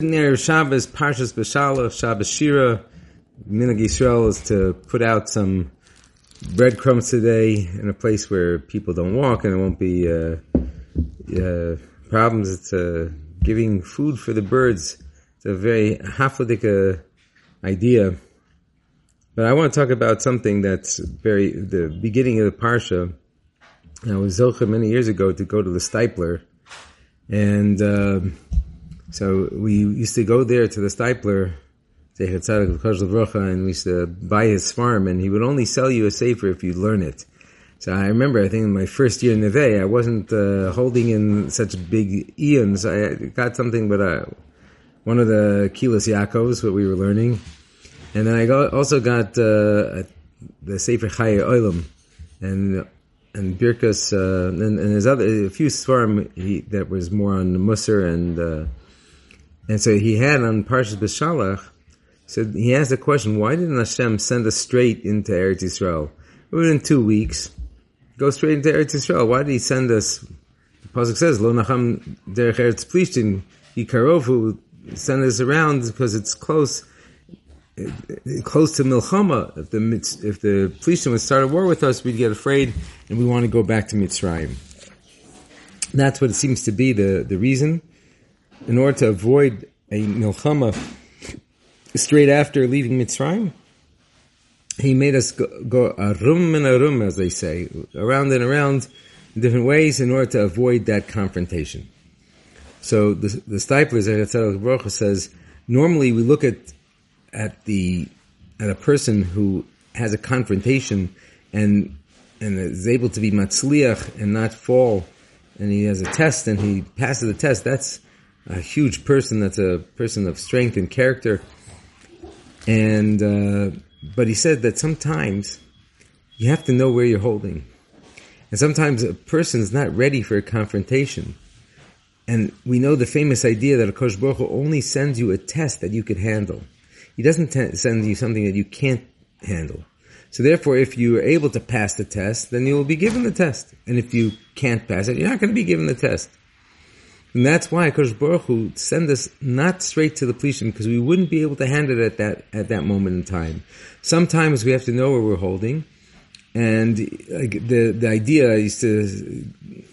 Near Shabbos, Parshas B'Shalach, Shabbos Shira, Minhag Yisrael is to put out some breadcrumbs today in a place where people don't walk and there won't be uh, uh, problems. It's uh, giving food for the birds. It's a very hafladik uh, idea. But I want to talk about something that's very, the beginning of the Parsha. I was Zilcha many years ago to go to the Steipler and um, so we used to go there to the Steipler, and we used to buy his farm, and he would only sell you a sefer if you learn it. So I remember, I think in my first year in Neve, I wasn't uh, holding in such big eons. I got something, but uh, one of the Kehillos Yaakovs, what we were learning. And then I got, also got uh, the Sefer Chayei Olam, and and Birkas, uh, and, and there's other a few sforim that was more on Musar and uh, and so he had on Parshas Beshalach, so he asked the question, why didn't Hashem send us straight into Eretz Yisrael? Within two weeks, go straight into Eretz Yisrael. Why did he send us? The Pasuk says, Lo nacham derech Eretz Plishtim, Yikarovu, send us around because it's close, close to Milchama. If the, if the Plishtim would start a war with us, we'd get afraid and we want to go back to Mitzrayim. That's what it seems to be the, the reason in order to avoid a milchama straight after leaving Mitzrayim, he made us go, go and arum, as they say, around and around in different ways in order to avoid that confrontation. So the, the Steipler says, normally we look at, at the, at a person who has a confrontation and, and is able to be matzliach and not fall, and he has a test and he passes the test, that's, a huge person that's a person of strength and character. And, uh, but he said that sometimes you have to know where you're holding. And sometimes a person is not ready for a confrontation. And we know the famous idea that a Baruch only sends you a test that you could handle. He doesn't t- send you something that you can't handle. So therefore, if you are able to pass the test, then you will be given the test. And if you can't pass it, you're not going to be given the test. And that's why Kosh Baruch Hu send us not straight to the Plishim because we wouldn't be able to handle it at that at that moment in time. Sometimes we have to know where we're holding, and the the idea used to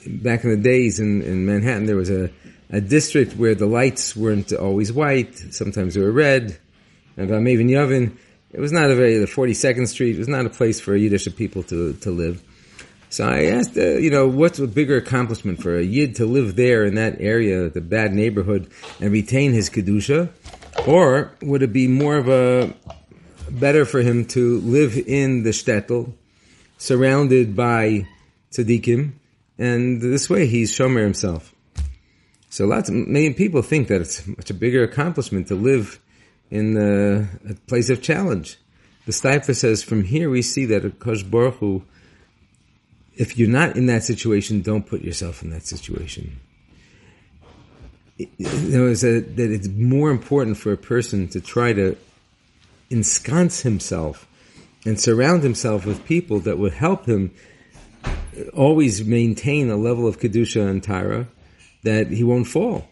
back in the days in, in Manhattan there was a a district where the lights weren't always white. Sometimes they were red. And Maven Yavin, it was not a very the Forty Second Street. It was not a place for Yiddish people to to live. So I asked, uh, you know, what's a bigger accomplishment for a yid to live there in that area, the bad neighborhood, and retain his kedusha, or would it be more of a better for him to live in the shtetl, surrounded by tzaddikim, and this way he's shomer himself. So lots, of, people think that it's much a bigger accomplishment to live in a place of challenge. The Steipler says, from here we see that a Kosh Baruch Hu if you're not in that situation, don't put yourself in that situation. A, that it's more important for a person to try to ensconce himself and surround himself with people that would help him always maintain a level of kedusha and tahara that he won't fall.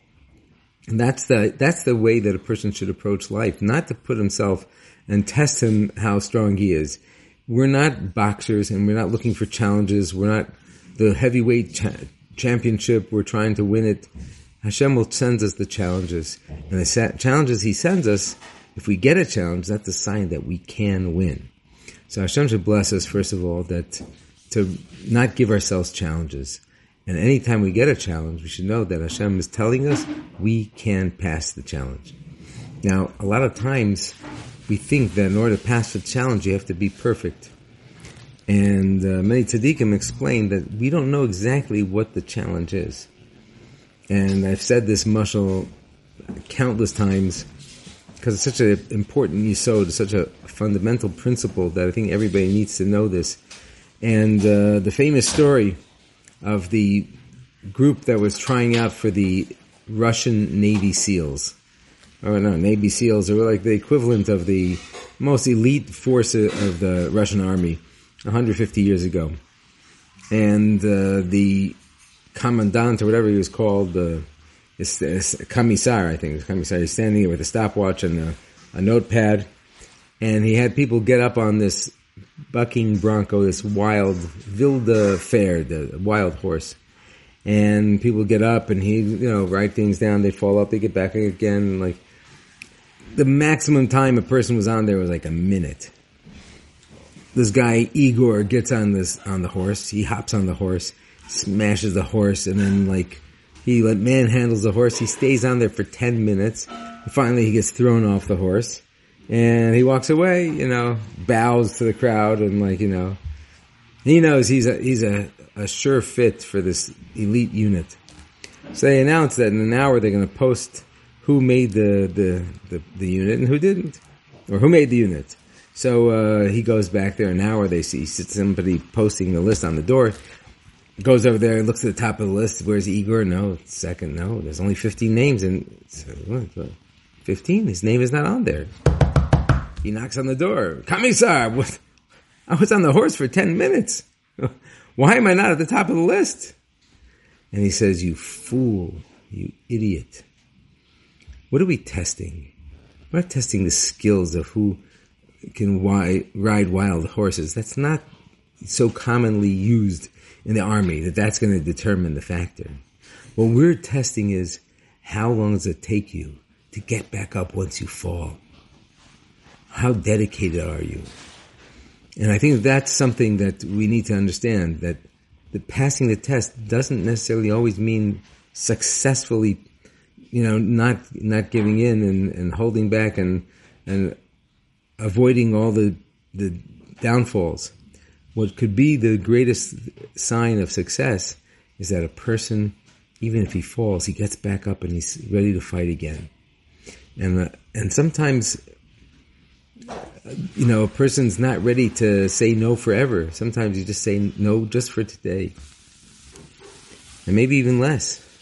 And that's the that's the way that a person should approach life, not to put himself and test him how strong he is we're not boxers and we're not looking for challenges. We're not the heavyweight cha- championship. We're trying to win it. Hashem will send us the challenges. And the sa- challenges He sends us, if we get a challenge, that's a sign that we can win. So Hashem should bless us, first of all, that to not give ourselves challenges. And anytime we get a challenge, we should know that Hashem is telling us we can pass the challenge. Now, a lot of times we think that in order to pass the challenge, you have to be perfect. And uh, many tzaddikim explain that we don't know exactly what the challenge is. And I've said this mashal countless times because it's such an important yisod, such a fundamental principle that I think everybody needs to know this. And uh, the famous story of the group that was trying out for the Russian Navy SEALs or no, Navy SEALs are like the equivalent of the most elite force of the Russian army 150 years ago. And uh, the commandant or whatever he was called, uh, this commissar, I think, this commissar, he's standing there with a stopwatch and a, a notepad, and he had people get up on this bucking bronco, this wild Wilde Fair, the wild horse. And people get up and he, you know, write things down, they fall up, they get back again, like, the maximum time a person was on there was like a minute. This guy Igor gets on this on the horse. He hops on the horse, smashes the horse, and then like he like manhandles the horse. He stays on there for ten minutes. finally, he gets thrown off the horse, and he walks away. You know, bows to the crowd, and like you know, he knows he's a he's a, a sure fit for this elite unit. So they announce that in an hour they're going to post who made the, the, the, the, unit and who didn't, or who made the unit. So uh, he goes back there an hour. They see somebody posting the list on the door. Goes over there, and looks at the top of the list. Where's Igor? No, second. No, there's only 15 names, and so, 15. His name is not on there. He knocks on the door. Commissar, what? I was on the horse for 10 minutes. Why am I not at the top of the list? And he says, "You fool, you idiot." What are we testing? We're testing the skills of who can ride wild horses. That's not so commonly used in the army that that's going to determine the factor. What we're testing is how long does it take you to get back up once you fall? How dedicated are you? And I think that's something that we need to understand that the passing the test doesn't necessarily always mean successfully you know, not not giving in and, and holding back and and avoiding all the the downfalls. What could be the greatest sign of success is that a person, even if he falls, he gets back up and he's ready to fight again. And uh, and sometimes, you know, a person's not ready to say no forever. Sometimes you just say no just for today, and maybe even less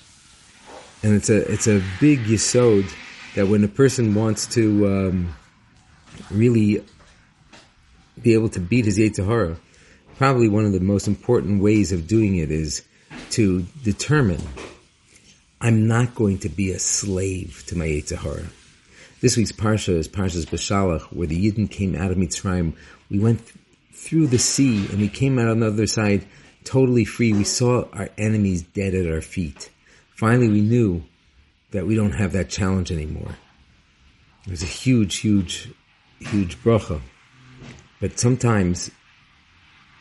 and it's a it's a big yisod that when a person wants to um, really be able to beat his Yetzer Hara, probably one of the most important ways of doing it is to determine I'm not going to be a slave to my Yetzer Hara. This week's parsha is Parshas Beshalach, where the Yidden came out of Mitzrayim. We went through the sea and we came out on the other side totally free. We saw our enemies dead at our feet. Finally, we knew that we don't have that challenge anymore. It was a huge, huge, huge bracha. But sometimes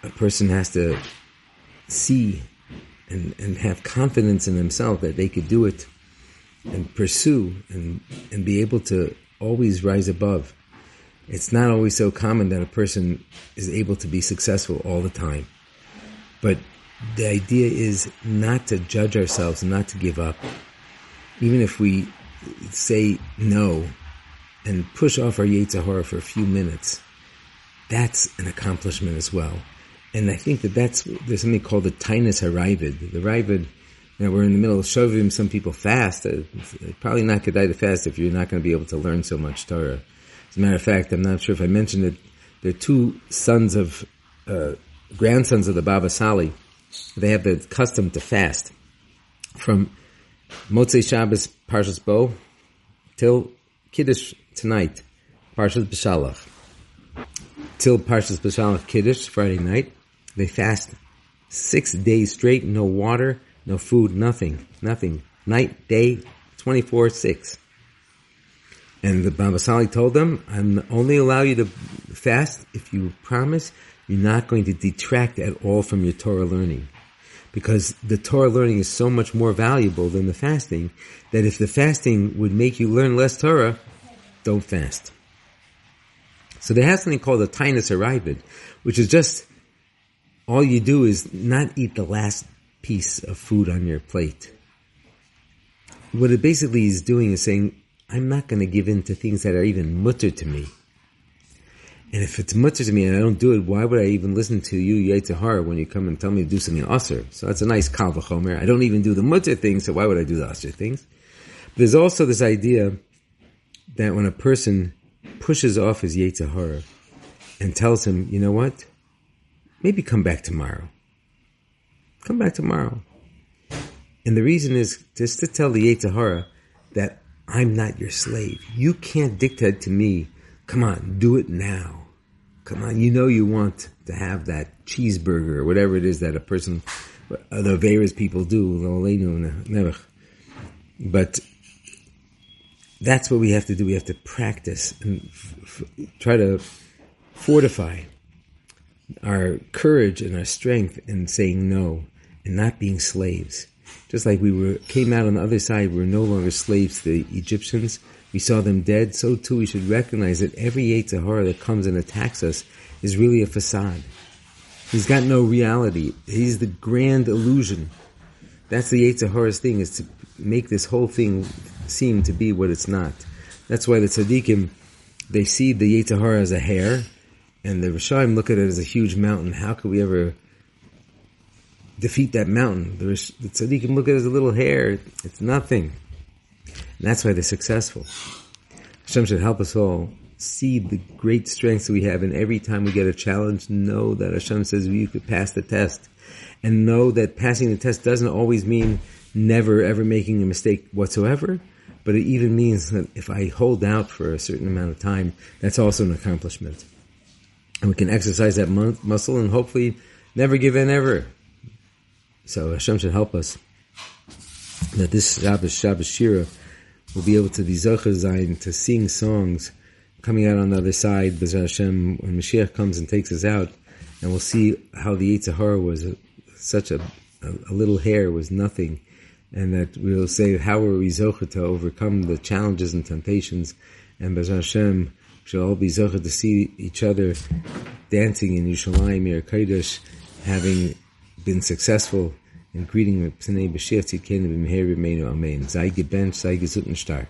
a person has to see and, and have confidence in themselves that they could do it and pursue and, and be able to always rise above. It's not always so common that a person is able to be successful all the time. But the idea is not to judge ourselves not to give up. Even if we say no and push off our Yetzer Hara for a few minutes, that's an accomplishment as well. And I think that that's, there's something called the Taanis HaRaavad. The Raavad, you know, we're in the middle of Shovavim, some people fast. It's probably not good to fast if you're not going to be able to learn so much Torah. As a matter of fact, I'm not sure if I mentioned it, there are two sons of, uh, grandsons of the Baba Sali they have the custom to fast from Motzei Shabbos Parshas Bo till Kiddush tonight, Parshas B'Shalach, till Parshas B'Shalach Kiddush Friday night. They fast six days straight, no water, no food, nothing, nothing, night, day, twenty four six. And the Baba Sali told them, I'm only allow you to fast if you promise you're not going to detract at all from your Torah learning. Because the Torah learning is so much more valuable than the fasting, that if the fasting would make you learn less Torah, don't fast. So there has something called a Taanis HaRaavad, which is just all you do is not eat the last piece of food on your plate. What it basically is doing is saying, I'm not going to give in to things that are even mutar to me. And if it's mutar to me and I don't do it, why would I even listen to you, Yetzer Hara, when you come and tell me to do something assur? So that's a nice kal I don't even do the mutar things, so why would I do the assur things? But there's also this idea that when a person pushes off his Yetzer Hara and tells him, you know what? Maybe come back tomorrow. Come back tomorrow. And the reason is just to tell the Yetzer Hara that I'm not your slave. You can't dictate to me, come on, do it now. Come on, you know you want to have that cheeseburger or whatever it is that a person, the various people do. But that's what we have to do. We have to practice and f- try to fortify our courage and our strength in saying no and not being slaves. Just like we were came out on the other side, we were no longer slaves to the Egyptians. We saw them dead. So too, we should recognize that every Yetzer Hara that comes and attacks us is really a facade. He's got no reality. He's the grand illusion. That's the Yetzer Hara's thing, is to make this whole thing seem to be what it's not. That's why the tzaddikim, they see the Yetzer Hara as a hair, and the Rishaim look at it as a huge mountain. How could we ever defeat that mountain? The, the tzaddikim look at it as a little hair. It's nothing. And that's why they're successful. Hashem should help us all see the great strengths we have, and every time we get a challenge, know that Hashem says you could pass the test, and know that passing the test doesn't always mean never ever making a mistake whatsoever, but it even means that if I hold out for a certain amount of time, that's also an accomplishment. And we can exercise that muscle and hopefully never give in ever. So Hashem should help us that this Shabbos, Shabbos Shira, will be able to be Zocher to sing songs coming out on the other side, B'ezras Hashem, when Mashiach comes and takes us out, and we'll see how the Yetzer Hara was such a, a, a, little hair was nothing, and that we'll say how were we zocher to overcome the challenges and temptations, and B'ezras Hashem shall all be zocher to see each other dancing in Yerushalayim, Yer Kodesh, having been successful in greeting P'nei Meshiach Tzidkenu B'Meher B'Meinu Amen. Sei gebench, sei gesund und stark.